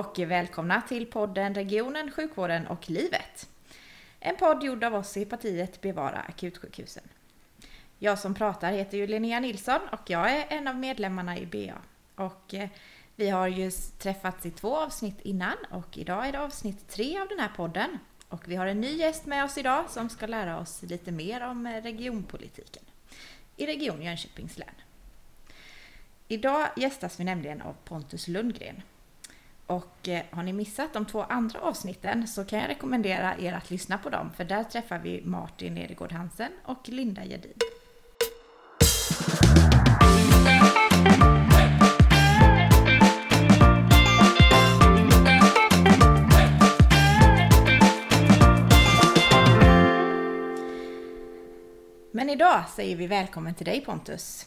och välkomna till podden Regionen, sjukvården och livet. En podd gjord av oss i partiet Bevara akutsjukhusen. Jag som pratar heter ju Linnea Nilsson och jag är en av medlemmarna i BA. Och eh, vi har ju träffats i två avsnitt innan och idag är det avsnitt tre av den här podden. Och vi har en ny gäst med oss idag som ska lära oss lite mer om eh, regionpolitiken i Region Jönköpings län. Idag gästas vi nämligen av Pontus Lundgren. Och eh, har ni missat de två andra avsnitten så kan jag rekommendera er att lyssna på dem för där träffar vi Martin Nedergård Hansen och Linda Gedin. Men idag säger vi välkommen till dig Pontus.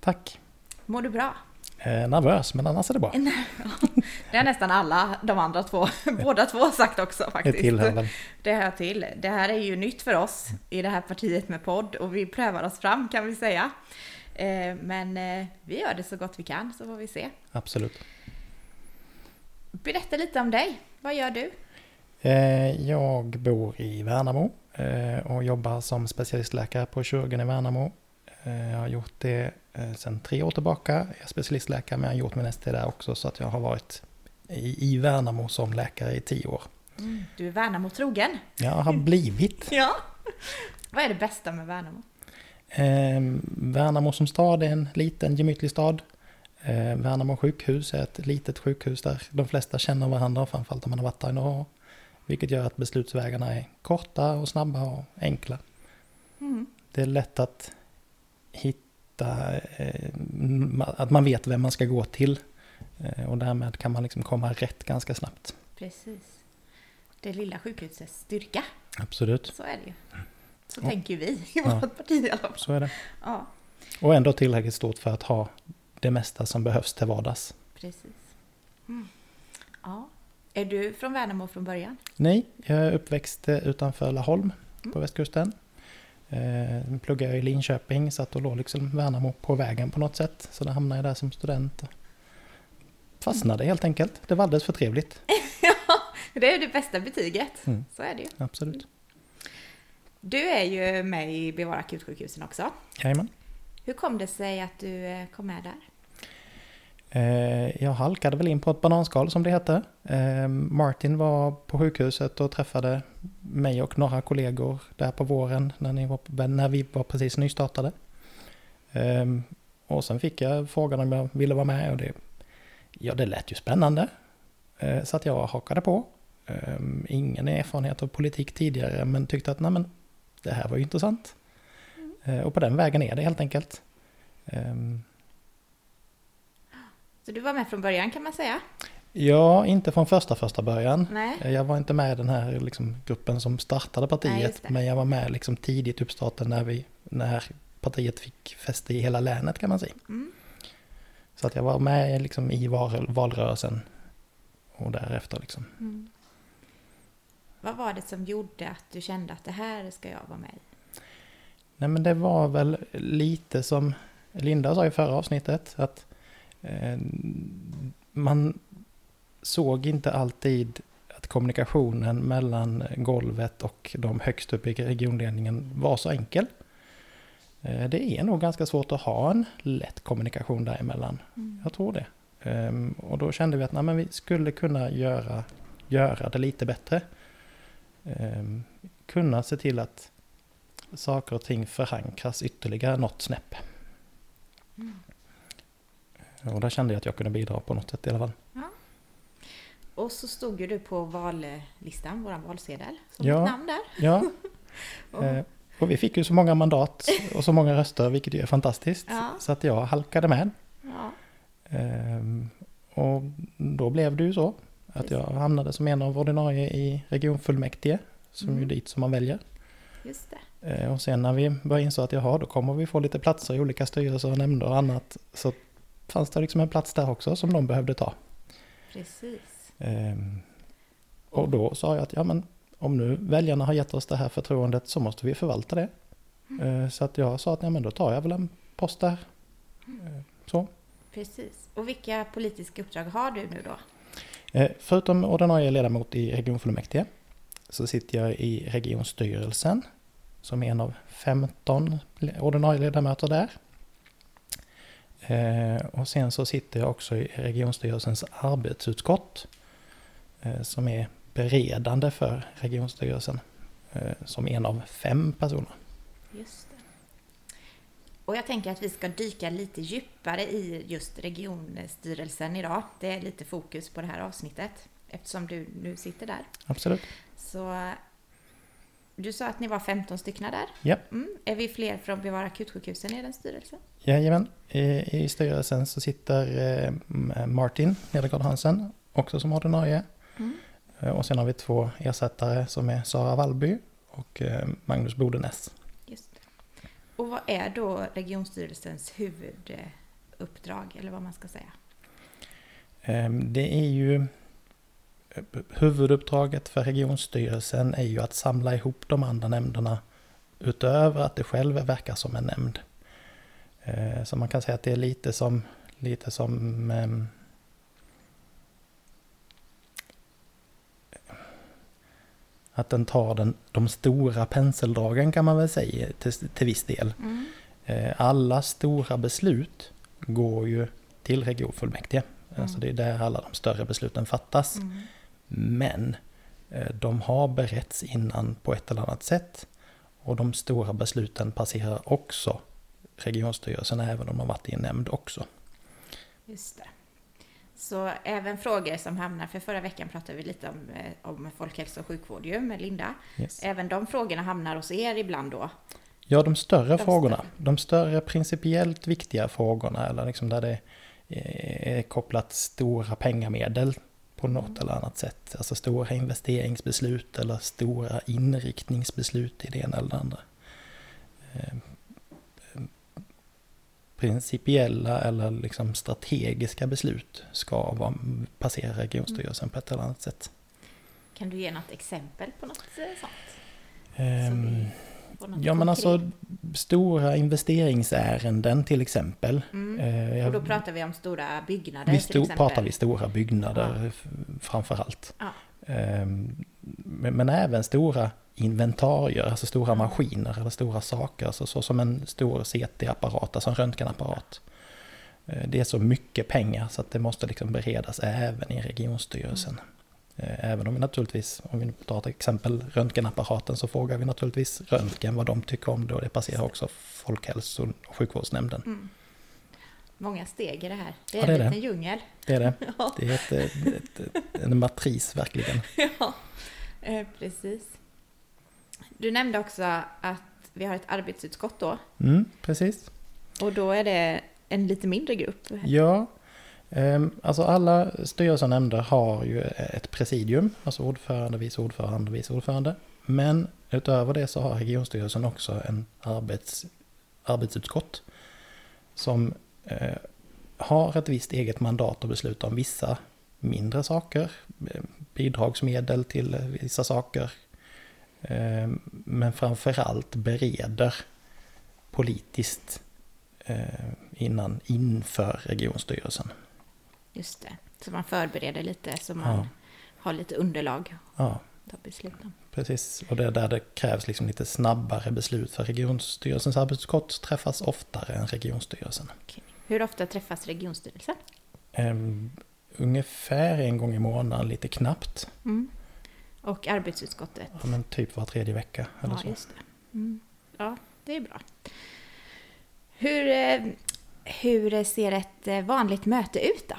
Tack. Mår du bra? Eh, nervös, men annars är det bra. det har nästan alla de andra två, båda två sagt också faktiskt. Det tillhör väl. Det hör till. Det här är ju nytt för oss i det här partiet med podd och vi prövar oss fram kan vi säga. Eh, men eh, vi gör det så gott vi kan så får vi se. Absolut. Berätta lite om dig. Vad gör du? Jag bor i Värnamo och jobbar som specialistläkare på kirurgen i Värnamo. Jag har gjort det sedan tre år tillbaka. Jag är specialistläkare men jag har gjort min ST där också så att jag har varit i, i Värnamo som läkare i tio år. Mm, du är Värnamo-trogen. Jag har blivit. ja. Vad är det bästa med Värnamo? Eh, Värnamo som stad är en liten gemytlig stad. Eh, Värnamo sjukhus är ett litet sjukhus där de flesta känner varandra, framförallt om man har varit där några år. Vilket gör att beslutsvägarna är korta och snabba och enkla. Mm. Det är lätt att hitta, eh, att man vet vem man ska gå till. Eh, och därmed kan man liksom komma rätt ganska snabbt. Precis. Det lilla sjukhusets styrka. Absolut. Så är det ju. Så ja. tänker vi i ja. vårt parti i alla fall. Så är det. Ja. Och ändå tillräckligt stort för att ha det mesta som behövs till vardags. Precis. Mm. Ja. Är du från Värnamo från början? Nej, jag är uppväxt utanför Laholm mm. på västkusten. Eh, pluggade i Linköping så att då låg liksom Värnamo på vägen på något sätt. Så då hamnade jag där som student. Fastnade helt enkelt. Det var alldeles för trevligt. ja, det är det bästa betyget. Mm. Så är det ju. Absolut. Du är ju med i Bevara akutsjukhusen också. Jajamän. Hur kom det sig att du eh, kom med där? Eh, jag halkade väl in på ett bananskal som det hette. Eh, Martin var på sjukhuset och träffade mig och några kollegor där på våren när, var, när vi var precis nystartade. Och sen fick jag frågan om jag ville vara med och det, ja, det lät ju spännande. Så att jag hakade på. Ingen erfarenhet av politik tidigare men tyckte att nej men, det här var ju intressant. Mm. Och på den vägen är det helt enkelt. Så du var med från början kan man säga? Ja, inte från första första början. Nej. Jag var inte med i den här liksom, gruppen som startade partiet. Nej, men jag var med liksom, tidigt uppstarten när, vi, när partiet fick fäste i hela länet kan man säga. Mm. Så att jag var med liksom, i val, valrörelsen och därefter. Liksom. Mm. Vad var det som gjorde att du kände att det här ska jag vara med i? Nej men det var väl lite som Linda sa i förra avsnittet. att Eh, man såg inte alltid att kommunikationen mellan golvet och de högst upp i regionledningen var så enkel. Eh, det är nog ganska svårt att ha en lätt kommunikation däremellan. Mm. Jag tror det. Ehm, och då kände vi att nej, vi skulle kunna göra, göra det lite bättre. Ehm, kunna se till att saker och ting förankras ytterligare något snäpp. Mm. Och där kände jag att jag kunde bidra på något sätt i alla fall. Ja. Och så stod ju du på vallistan, vår valsedel, som ja. namn där. Ja. och. Eh, och vi fick ju så många mandat och så många röster, vilket ju är fantastiskt. Ja. Så att jag halkade med. Ja. Ehm, och då blev det ju så att jag hamnade som en av ordinarie i regionfullmäktige, som mm. är dit som man väljer. Just det. Ehm, och sen när vi började inså att jaha, då kommer vi få lite platser i olika styrelser och nämnder och annat. Så fanns det liksom en plats där också som de behövde ta. Precis. Ehm, och då sa jag att ja men om nu väljarna har gett oss det här förtroendet så måste vi förvalta det. Mm. Ehm, så att jag sa att ja men då tar jag väl en post där. Mm. Ehm, så. Precis. Och vilka politiska uppdrag har du nu då? Eh, Förutom ordinarie ledamot i regionfullmäktige så sitter jag i regionstyrelsen som en av 15 ordinarie ledamöter där. Eh, Och sen så sitter jag också i regionstyrelsens arbetsutskott eh, som är beredande för regionstyrelsen eh, som en av fem personer. Just det. Och jag tänker att vi ska dyka lite djupare i just regionstyrelsen idag. Det är lite fokus på det här avsnittet eftersom du nu sitter där. Absolut. Så du sa att ni var 15 stycken där. Ja. Mm. Är vi fler från Bevara akutsjukhusen i den styrelsen? Jajamän, i, i styrelsen så sitter eh, Martin Nedergaard Hansen också som ordinarie. Mm. Eh, Och sen har vi två ersättare som är Sara Wallby och eh, Magnus Bodenäs. Just det. Och vad är då regionstyrelsens huvuduppdrag, eller vad man ska säga? Eh, Det är ju huvuduppdraget för regionstyrelsen är ju att samla ihop de andra nämnderna utöver att det själv verkar som en nämnd. Eh, Så man kan säga att det är lite som, lite som ehm, att den tar den, de stora penseldragen kan man väl säga till, till viss del. Mm. Eh, Alla stora beslut går ju till regionfullmäktige. Mm. Alltså det är där alla de större besluten fattas. Mm. Men eh, de har beretts innan på ett eller annat sätt. Och de stora besluten passerar också regionstyrelsen även om de har varit i en nämnd också. Just det. Så även frågor som hamnar, för förra veckan pratade vi lite om, eh, om folkhälso och sjukvård ju med Linda. Yes. Även de frågorna hamnar hos er ibland då. Ja, de större De frågorna, större. de större principiellt viktiga frågorna eller liksom där det är kopplat stora pengamedel på något eller annat sätt. Alltså stora investeringsbeslut eller stora inriktningsbeslut i det ena eller det andra. Eh, Principiella eller liksom strategiska beslut ska vara, passera regionstyrelsen på ett eller annat sätt. Kan du ge något exempel på något eh, sånt? Ehm, vi får något Ja men konkret. alltså stora investeringsärenden till exempel. Mm. Eh, Och då pratar vi om stora byggnader Vi till exempel. pratar vi stora byggnader f- framför allt. Ja. Ehm, Men, men även stora inventarier, alltså stora maskiner eller stora saker, alltså så som en stor CT-apparat, alltså en röntgenapparat. Eh, Det är så mycket pengar så att det måste liksom beredas även i regionstyrelsen. Eh, Även om vi naturligtvis, om vi tar ett exempel, röntgenapparaten, så frågar vi naturligtvis röntgen vad de tycker om det och det passerar också Folkhälso och sjukvårdsnämnden. Mm. Många steg i det här. Det är Ja, det är en det. liten djungel. Det är det. Ja. Det är ett, ett, ett, en matris verkligen. ja, eh, precis. Du nämnde också att vi har ett arbetsutskott då. Mm, precis. Och då är det en lite mindre grupp. Ja, Ehm, alltså alla styrelser och nämnder har ju ett presidium, alltså ordförande, vice ordförande, vice ordförande. Men utöver det så har regionstyrelsen också en arbets, arbetsutskott som eh, har ett visst eget mandat att besluta om vissa mindre saker, eh, bidragsmedel till eh, vissa saker, eh, men framförallt bereder politiskt eh, innan, inför regionstyrelsen. Just det. Så man förbereder lite så man Ja. har lite underlag Ja, precis. Och det är där det krävs liksom lite snabbare beslut för regionstyrelsens arbetsutskott träffas oftare än regionstyrelsen. Okej. Hur ofta träffas regionstyrelsen? Ehm, ungefär en gång i månaden, lite knappt. Mm. Och arbetsutskottet? Ja, men typ var tredje vecka eller Ja, så. just det. Mm. Ja, det är bra. Hur, eh, hur ser ett eh, vanligt möte ut då?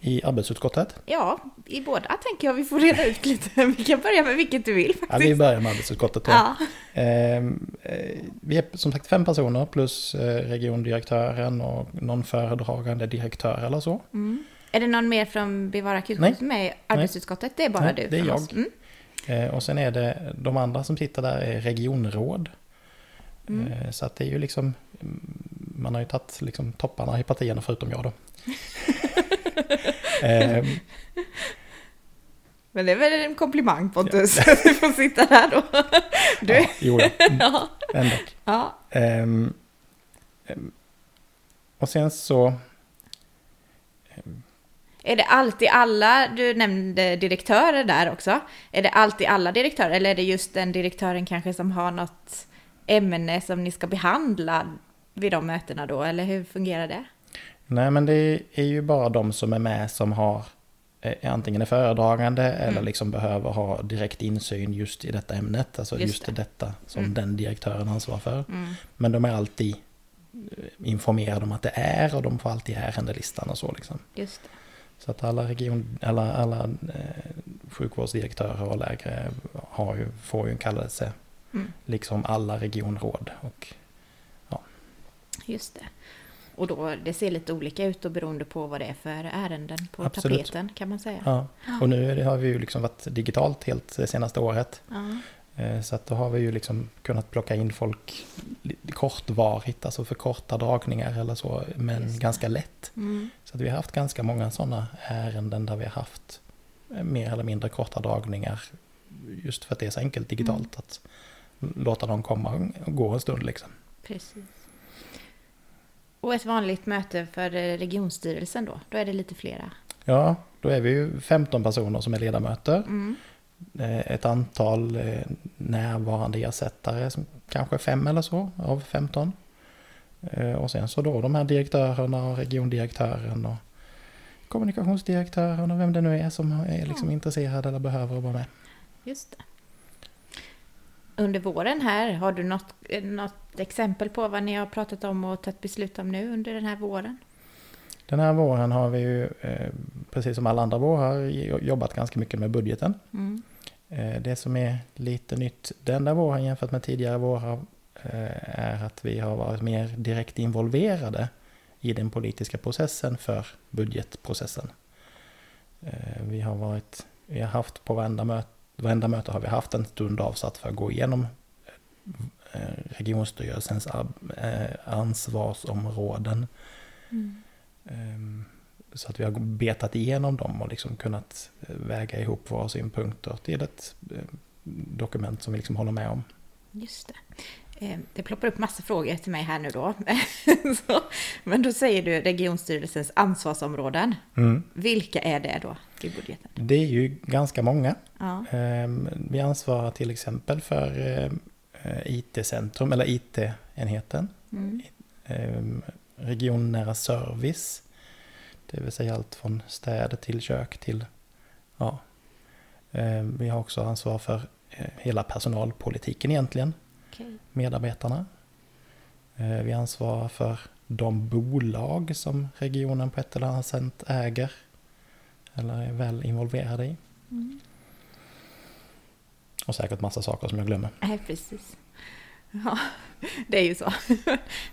I arbetsutskottet? Ja, i båda tänker jag vi får reda ut lite. Vi kan börja med vilket du vill Ja, faktiskt. vi börjar med arbetsutskottet då. Ja. Ehm, eh, vi är som sagt fem personer plus eh, regiondirektören och någon föredragande direktör eller så. Mm. Är det någon mer från Bevara Nej. akutsjukhus med i arbetsutskottet? Det är bara Nej, du? det är jag. Mm. Eh, och sen är det de andra som sitter där är regionråd. Mm. Så att det är ju liksom, mm, man har ju tagit liksom topparna i partierna förutom jag då. Ehm, Men det är väl en komplimang Pontus, att du får sitta där då. Du, ja, jo, ja, mm, ja. ändå. ja. Ehm, ehm, och sen så... Är det alltid alla, du nämnde direktörer där också, är det alltid alla direktörer eller är det just den direktören kanske som har något ämne som ni ska behandla vid de mötena då, eller hur fungerar det? Nej, men det är ju bara de som är med som har eh, antingen är föredragande eller Mm. liksom behöver ha direkt insyn just i detta ämnet. Alltså Just just, det. detta som Mm. den direktören ansvarar för. Mm. Men de är alltid eh, informerade om att det är och de får alltid ärendelistan och så liksom. Just det. Så att alla region, alla, alla eh, sjukvårdsdirektörer och läkare har ju, får ju en kallelse. Mm. Liksom alla regionråd. Och, Just det. Och då, det ser lite olika ut och beroende på vad det är för ärenden på Absolut. tapeten kan man säga. ja. och nu har vi ju liksom varit digitalt helt det senaste året. Ja. Eh, Så att då har vi ju liksom kunnat plocka in folk kortvarigt, alltså för korta dragningar eller så, men ganska lätt. Mm. Så att vi har haft ganska många sådana ärenden där vi har haft eh, mer eller mindre korta dragningar. Just för att det är så enkelt digitalt Mm. att låta dem komma och gå en stund liksom. Precis. Och ett vanligt möte för eh, regionstyrelsen då, då är det lite flera. Ja, då är vi ju 15 personer som är ledamöter. Mm. Eh, Ett antal eh, närvarande ersättare, kanske fem eller så av 15. Eh, Och sen så då de här direktörerna och regiondirektören och kommunikationsdirektören och vem det nu är som är liksom Ja. intresserad eller behöver vara med. Just det. Under våren här, har du något, eh, något exempel på vad ni har pratat om och tagit beslut om nu under den här våren? Den här våren har vi ju, eh, precis som alla andra vårar, jo- jobbat ganska mycket med budgeten. Mm. Eh, Det som är lite nytt denna våren jämfört med tidigare vårar är att vi har varit mer direkt involverade i den politiska processen för budgetprocessen. Vi har varit, vi har haft på varenda möte, varenda möte har vi haft en stund avsatt för att gå igenom eh, regionstyrelsens eh, ansvarsområden. Mm. Ehm, Så att vi har betat igenom dem och liksom kunnat eh, väga ihop våra synpunkter till ett dokument som vi liksom håller med om. Just det. Eh, Det ploppar upp massa frågor till mig här nu då. Så, men då säger du regionstyrelsens ansvarsområden. Vilka är det då i budgeten? Det är ju ganska många. Ja. Ehm, Vi ansvarar till exempel för eh, IT-centrum eller IT-enheten. Mm. Ehm, Regionnära service. Det vill säga allt från städer till kök till... Ja. Ehm, Vi har också ansvar för eh, hela personalpolitiken egentligen. Okej. medarbetarna. Eh, Vi ansvarar för de bolag som regionen på ett eller annat sätt äger eller är väl involverade i. Mm. Och säkert massa saker som jag glömmer. Nej, precis. Ja, det är ju så.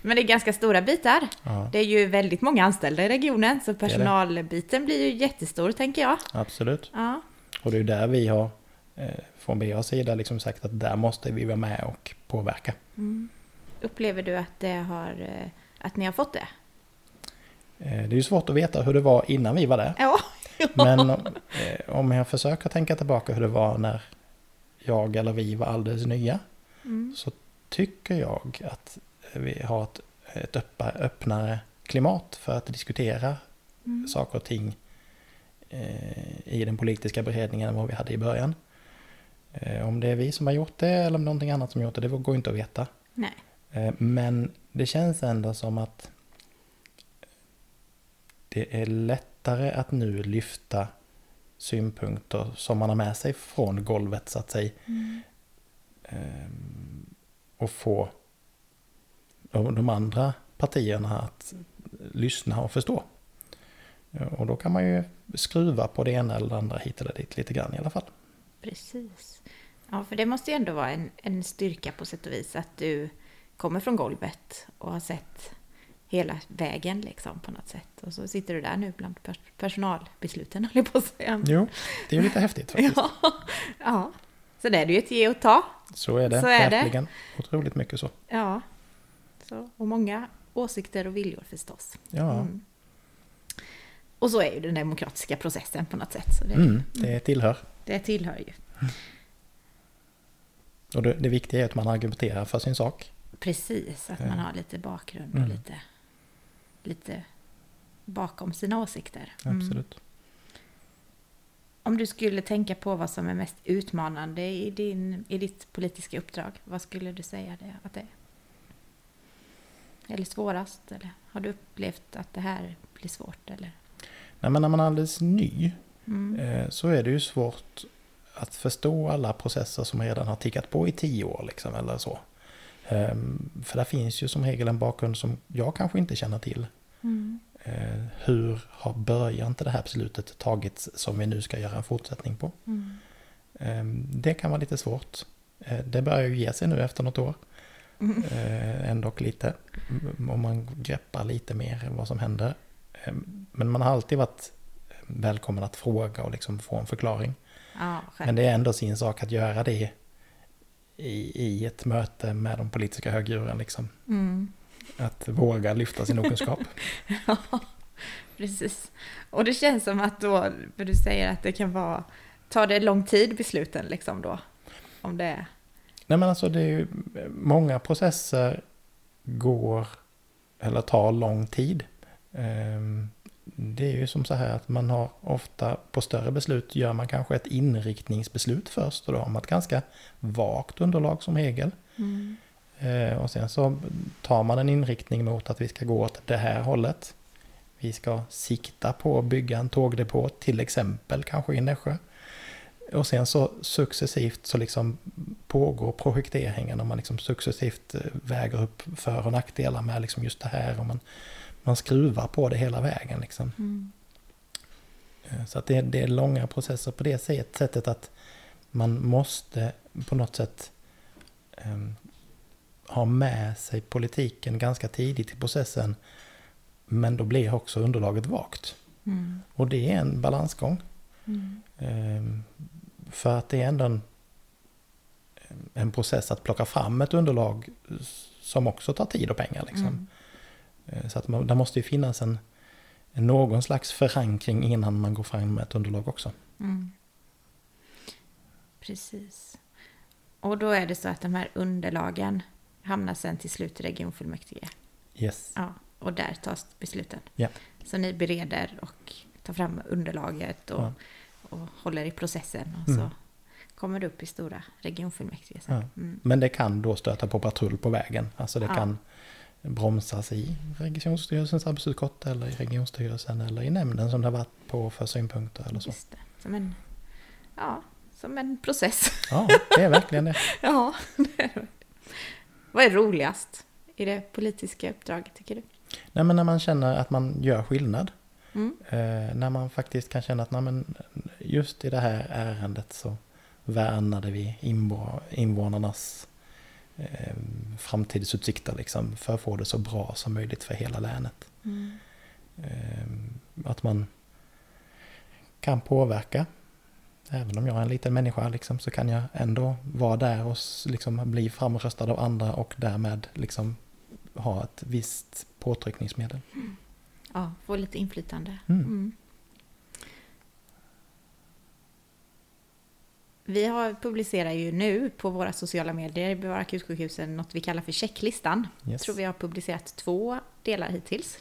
Men det är ganska stora bitar. Ja, Det är ju väldigt många anställda i regionen, så personalbiten blir ju jättestor, tänker jag. absolut. Ja, Och det är där vi har från BAs sida liksom sagt att där måste vi vara med och påverka. Mm. Upplever du att, det har, eh, att ni har fått det? Eh, Det är ju svårt att veta hur det var innan vi var där. Ja. Men eh, om jag försöker tänka tillbaka hur det var när jag eller vi var alldeles nya. Mm. så tycker jag att vi har ett, ett öppa, öppnare klimat för att diskutera Mm. saker och ting eh, i den politiska beredningen än vad vi hade i början. Eh, om det är vi som har gjort det eller om någonting annat som gjort det, det går inte att veta. Nej. Eh, men det känns ändå som att det är lättare att nu lyfta synpunkter som man har med sig från golvet så att säga Mm. Ehm, och få de andra partierna att lyssna och förstå. Eh, Och då kan man ju skruva på det ena eller det andra hit eller dit lite grann i alla fall. Precis. Ja, för det måste ju ändå vara en, en styrka på sätt och vis att du kommer från golvet och har sett hela vägen liksom på något sätt. Och så sitter du där nu bland pers- personalbesluten, höll jag på att säga. Jo, det är ju lite häftigt faktiskt. Ja, ja. Så det är det ju ett ge och ta. Så är det, Så är det. verkligen. Otroligt mycket så. Ja. Så, och många åsikter och viljor förstås. Ja, Mm. Och så är ju den demokratiska processen på något sätt. Så det, mm, det tillhör. Det tillhör ju. Och det, det viktiga är att man argumenterar för sin sak. Precis, att man Ja. har lite bakgrund och Mm. lite, lite bakom sina åsikter. Mm. Absolut. Om du skulle tänka på vad som är mest utmanande i, din, i ditt politiska uppdrag, vad skulle du säga det, att det är? Eller svårast? Eller har du upplevt att det här blir svårt? Eller? Nej, men när man är alldeles ny Mm. eh, så är det ju svårt att förstå alla processer som redan har tickat på i tio år. Liksom, eller så. Ehm, För där finns ju som regel en bakgrund som jag kanske inte känner till. Mm. Eh, Hur har början till det här beslutet tagits som vi nu ska göra en fortsättning på? Mm. Ehm, Det kan vara lite svårt. Eh, Det börjar ju ge sig nu efter något år. Mm. Ändå lite. Om man greppar lite mer vad som händer. Ehm, Men man har alltid varit välkommen att fråga och liksom få en förklaring. Ja. Men det är ändå sin sak att göra det i, i ett möte med de politiska högdjuren. Liksom. Mm. Att våga lyfta sin okunskap. Ja, precis. Och det känns som att då, för du säger att det kan vara, tar det lång tid besluten liksom då? Om det är... Nej men alltså det är ju, många processer går, eller tar lång tid. Ehm, Det är ju som så här att man har ofta på större beslut gör man kanske ett inriktningsbeslut först och då har man ett ganska vagt underlag som regel. Mm. Eh, Och sen så tar man en inriktning mot att vi ska gå åt det här hållet. Vi ska sikta på att bygga en tågdepå till exempel kanske i Nässjö. Och sen så successivt så liksom pågår projekteringen och man liksom successivt eh, väger upp för och nackdelar med liksom just det här. Och man, man skruvar på det hela vägen. Liksom. Mm. Eh, Så att det, det är långa processer på det sätt- sättet att man måste på något sätt em, ha med sig politiken ganska tidigt i processen. Men då blir också underlaget vagt. Mm. Och det är en balansgång. Mm. För att det är ändå en, en process att plocka fram ett underlag som också tar tid och pengar. Liksom. Mm. Eh, Så att man, det måste ju finnas en någon slags förankring innan man går fram med ett underlag också. Mm. Precis. Och då är det så att de här underlagen hamnar sen till slut i regionfullmäktige. Yes. Ja, och där tas besluten. Ja. Så ni bereder och tar fram underlaget och, Ja. och håller i processen. Och Mm. så kommer det upp i stora regionfullmäktige. Ja. Mm. Men det kan då stöta på patrull på vägen. Alltså det kan bromsas i regionstyrelsens arbetsutskott eller i regionstyrelsen eller i nämnden som det har varit på för synpunkter eller så. Just det. Som en, ja, som en process. Ja, det är verkligen det. ja, det är det. Vad är roligast i det politiska uppdraget tycker du? Nej, men när man känner att man gör skillnad. Mm. Eh, när man faktiskt kan känna att nej, men just i det här ärendet så värnade vi invå- invånarnas eh, framtidsutsikter liksom, för att få det så bra som möjligt för hela länet. Mm. Eh, att man kan påverka. Även om jag är en liten människa liksom, så kan jag ändå vara där och liksom, bli framröstad av andra och därmed liksom, ha ett visst påtryckningsmedel. Ja, få lite inflytande. Mm. Mm. Vi har, publicerar ju nu på våra sociala medier i Bevara akutsjukhusen något vi kallar för checklistan. Yes. Jag tror vi har publicerat två delar hittills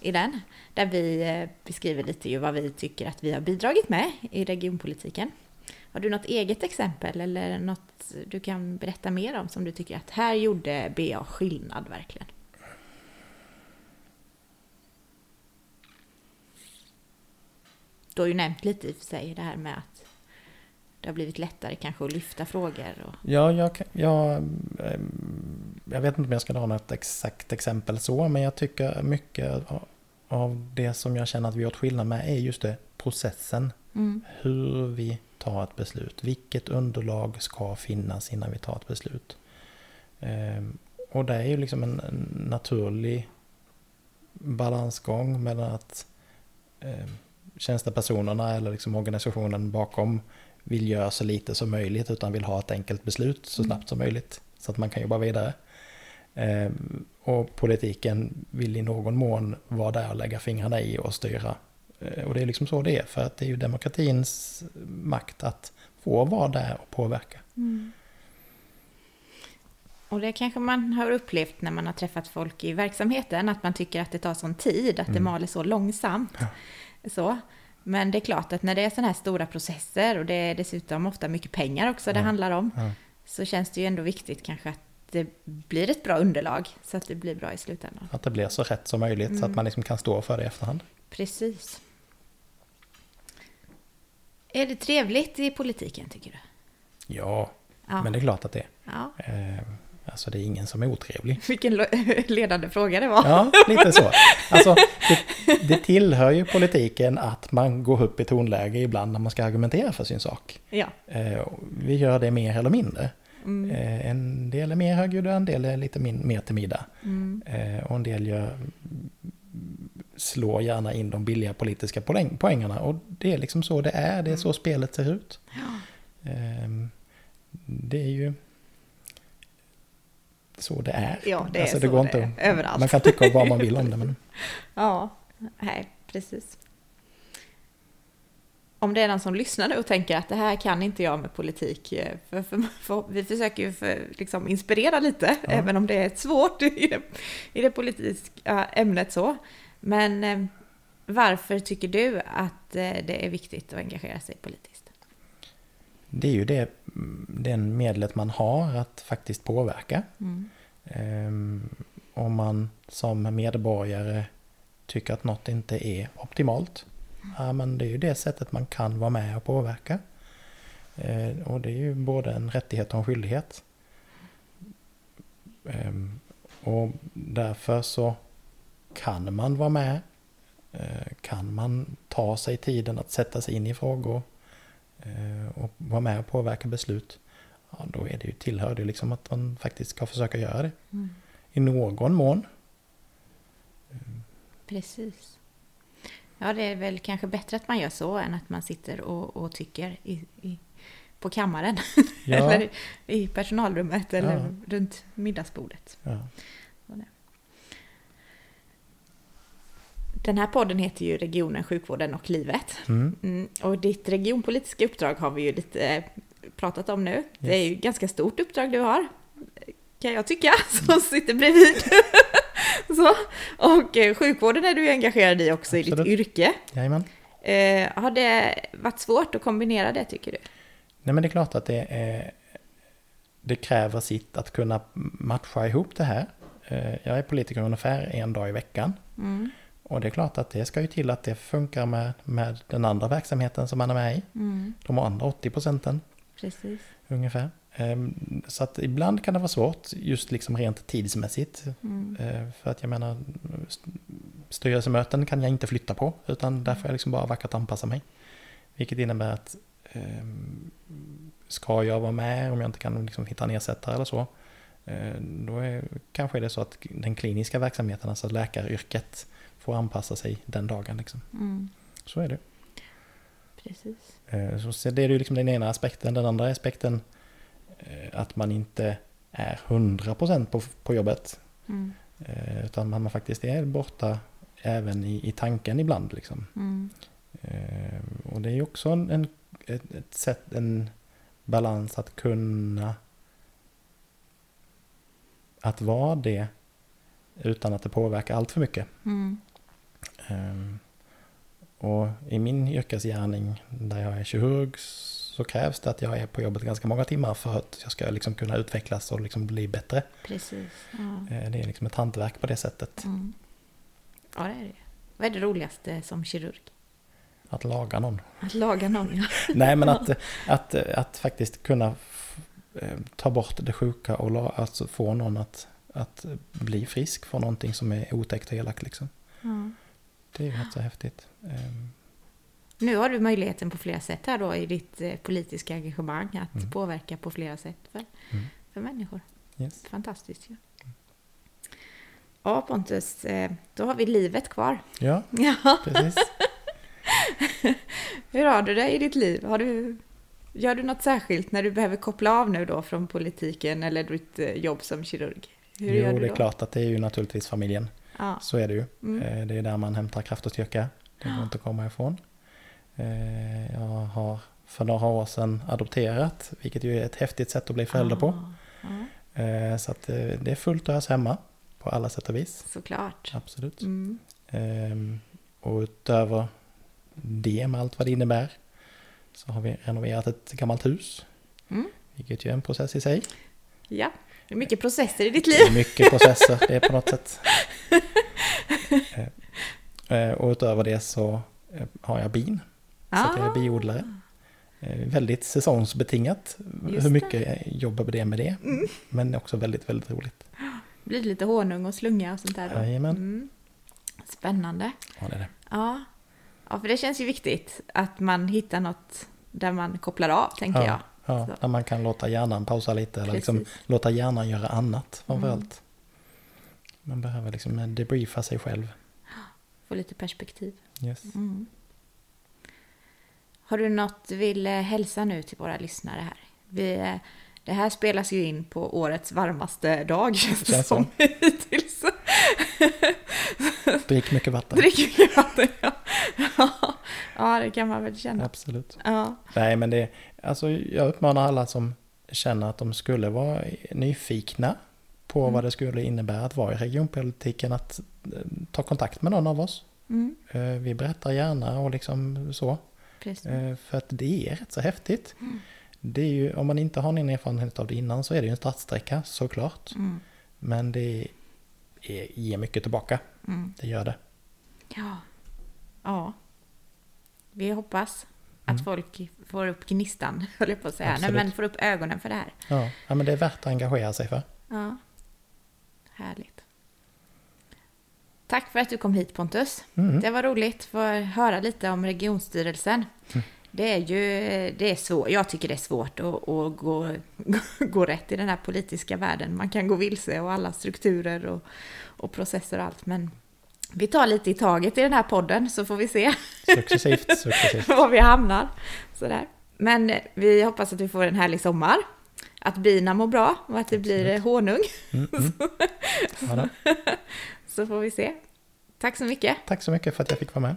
i den. Där vi eh, beskriver lite ju vad vi tycker att vi har bidragit med i regionpolitiken. Har du något eget exempel eller något du kan berätta mer om som du tycker att här gjorde BA skillnad verkligen? Du har ju nämnt lite i och för sig det här med att det har blivit lättare kanske att lyfta frågor. Och, Ja, jag, jag, ehm, jag vet inte om jag ska dra något exakt exempel så, men jag tycker mycket av- det som jag känner att vi har gjort skillnad med är just det, processen. mm, Hur vi tar ett beslut. Vilket underlag ska finnas innan vi tar ett beslut. Ehm, Och det är ju liksom en, naturlig balansgång mellan att eh, tjänstepersonerna eller liksom organisationen bakom vill göra så lite som möjligt utan vill ha ett enkelt beslut så Mm. snabbt som möjligt så att man kan jobba vidare. Eh, och politiken vill i någon mån vara där och lägga fingrarna i och styra. Eh, och det är liksom så det är för att det är ju demokratins makt att få vara där och påverka. Mm. Och det kanske man har upplevt när man har träffat folk i verksamheten, att man tycker att det tar sån tid, att det Mm. maler så långsamt. Ja. Så. Men det är klart att när det är sådana här stora processer och det är dessutom ofta mycket pengar också det handlar om, så känns det ju ändå viktigt kanske att det blir ett bra underlag så att det blir bra i slutändan. Att det blir så rätt som möjligt så att Mm. man liksom kan stå för det i efterhand. Precis. Är det trevligt i politiken tycker du? Ja, Ja. men det är klart att det är. ja. Alltså det är ingen som är otrevlig. Vilken ledande fråga det var. Ja, lite så. Alltså, det, det tillhör ju politiken att man går upp i tonläge ibland när man ska argumentera för sin sak. Ja. Eh, vi gör det mer eller mindre. Mm. Eh, en del är mer högljudda, en del är lite min, mer timida. Mm. Eh, och en del gör, slår gärna in de billiga politiska poäng, poängerna. Och det är liksom så det är, det är så spelet ser ut. Ja. Eh, det är ju så det är. Ja, det är Alltså, så går det inte är. Överallt. Man kan tycka vad man vill om det, men Ja, nej, precis. Om det är någon som lyssnar nu och tänker att det här kan inte jag med politik, eh, för, för, för, vi försöker ju för, liksom inspirera lite, Ja. även om det är svårt i det, i det politiska ämnet så. Men eh, varför tycker du att eh, det är viktigt att engagera sig politiskt? det är ju det, den medlet man har att faktiskt påverka. Mm. Ehm, om man som medborgare tycker att något inte är optimalt. Ja, men det är ju det sättet man kan vara med och påverka. Eh, och det är ju både en rättighet och en skyldighet. Ehm, och därför så kan man vara med. Eh, kan man ta sig tiden att sätta sig in i frågor eh, och vara med och påverka beslut. Ja, då är det ju, tillhör det liksom att man faktiskt ska försöka göra det Mm. i någon mån. Precis. Ja, det är väl kanske bättre att man gör så än att man sitter och, och tycker i, i, på kammaren. Ja, eller i personalrummet eller Ja. runt middagsbordet. ja. Den här podden heter ju Regionen, sjukvården och livet. Mm. Mm, och ditt regionpolitiska uppdrag har vi ju lite pratat om nu. Det är ju ett ganska stort uppdrag du har, kan jag tycka, som sitter bredvid. Så. Och eh, sjukvården är du engagerad i också i Absolut. ditt yrke. Jajamän. Eh, har det varit svårt att kombinera det tycker du? Nej men det är klart att det, är, det kräver sitt att kunna matcha ihop det här. Eh, Jag är politiker ungefär en dag i veckan. Mm, Och det är klart att det ska ju till att det funkar med, med den andra verksamheten som man är med i. mm, De andra 80 procenten precis. ungefär. Ehm, Så att ibland kan det vara svårt just liksom rent tidsmässigt. Mm, Eh, För att jag menar, st- styrelsemöten kan jag inte flytta på, utan där får jag liksom bara vackert anpassa mig. Vilket innebär att ehm, ska jag vara med, om jag inte kan liksom hitta en ersättare eller så, eh, då är, kanske är det så att den kliniska verksamheten, alltså läkaryrket, får anpassa sig den dagen. Liksom. mm, Så är det. Precis. Eh, Så det är ju liksom den ena aspekten. Den andra aspekten, eh, att man inte är 100% på, på jobbet. Mm, Eh, Utan man faktiskt är borta även i, i tanken ibland. Liksom. mm, Och det är ju också en, en, ett, sätt, en balans att kunna att vara det utan att det påverkar allt för mycket. mm, Eh, Och i min yrkesgärning där jag är kirurg så krävs det att jag är på jobbet ganska många timmar för att jag ska liksom kunna utvecklas och liksom bli bättre. precis. Ja. Eh, Det är liksom ett hantverk på det sättet. Mm. ja, det är det. Vad är det roligaste som kirurg? Att laga någon. Att laga någon, ja. Nej, men att, att, att faktiskt kunna eh, ta bort det sjuka och alltså få någon att, att bli frisk från någonting som är otäckt och elakt. Liksom. ja. Det är ju rätt så häftigt. Ehm, Nu har du möjligheten på flera sätt här då i ditt eh, politiska engagemang att Mm. påverka på flera sätt för, Mm. för människor. Yes. Fantastiskt ju. Ja, Pontus, eh, då har vi livet kvar. Ja, Ja, precis. hur har du det i ditt liv? Har du, gör du något särskilt när du behöver koppla av nu då från politiken eller ditt eh, jobb som kirurg? Hur jo, det är klart att det är ju naturligtvis familjen. Ja. Så är det ju. Mm. Eh, Det är där man hämtar kraft och styrka. Det går inte att komma ifrån. Eh, Jag har för några år sedan adopterat, vilket ju är ett häftigt sätt att bli förälder på. Ja, Eh, Så att det är fullt ös hemma på alla sätt och vis. såklart. Absolut. Mm. Ehm, Och utöver det med allt vad det innebär. Så har vi renoverat ett gammalt hus. Mm. Vilket ju är en process i sig. Ja, det är mycket processer i ditt Det liv. är mycket processer, det är på något sätt. Eh, eh, Och utöver det så eh, har jag bin. Så att jag är biodlare. Eh, Väldigt säsongsbetingat Just hur mycket jag jobbar det med det. Mm. Men också väldigt, väldigt roligt. Blir det lite honung och slunga och sånt där då? Jajamän. Mm. Spännande. Ja, det är det. Ja. ja, för det känns ju viktigt att man hittar något där man kopplar av, tänker jag. Ja, Så. där man kan låta hjärnan pausa lite eller liksom låta hjärnan göra annat framförallt. Mm. Man behöver liksom debriefa sig själv. Få lite perspektiv. Yes. Mm. Har du något du vill eh, hälsa nu till våra lyssnare här? Vi, eh, det här spelas ju in på årets varmaste dag, känns det som hittills. Drick mycket vatten. Drick mycket vatten, ja. Ja, det kan man väl känna. Absolut. Ja. Nej, men det, alltså jag uppmanar alla som känner att de skulle vara nyfikna på Mm. vad det skulle innebära att vara i regionpolitiken att eh, ta kontakt med någon av oss. Mm, Eh, Vi berättar gärna och liksom så. precis. Eh, För att det är rätt så häftigt. Mm. Det är ju, om man inte har någon erfarenhet av det innan så är det ju en startsträcka såklart. Mm, Men det ger mycket tillbaka. mm. Det gör det. Ja. Ja. Vi hoppas att Mm. folk får upp gnistan, höll jag på att säga. Nej, men får upp ögonen för det här. Ja, ja, men det är värt att engagera sig för. Ja. Härligt. Tack för att du kom hit Pontus. Mm. Det var roligt att höra lite om regionstyrelsen. Det är ju det är svårt. Jag tycker det är svårt att, att gå, gå rätt i den här politiska världen. Man kan gå vilse och alla strukturer och, och processer och allt. Men vi tar lite i taget i den här podden så får vi se Successivt, successivt. var vi hamnar. Sådär. Men vi hoppas att vi får en härlig sommar. Att bina mår bra och att det blir honung. Mm, mm. Ja, då. Så får vi se. Tack så mycket. Tack så mycket för att jag fick vara med.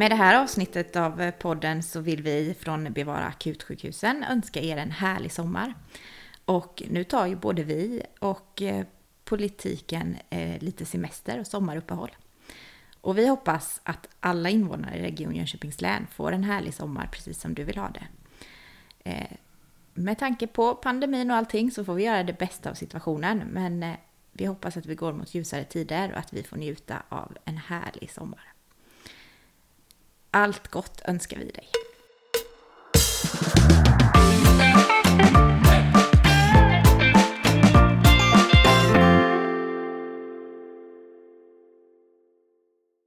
Med det här avsnittet av eh, podden så vill vi från Bevara akutsjukhusen önska er en härlig sommar. Och nu tar ju både vi och eh, politiken eh, lite semester och sommaruppehåll. Och vi hoppas att alla invånare i Region Jönköpings län får en härlig sommar precis som du vill ha det. Med tanke på pandemin och allting så får vi göra det bästa av situationen. Men vi hoppas att vi går mot ljusare tider och att vi får njuta av en härlig sommar. Allt gott önskar vi dig.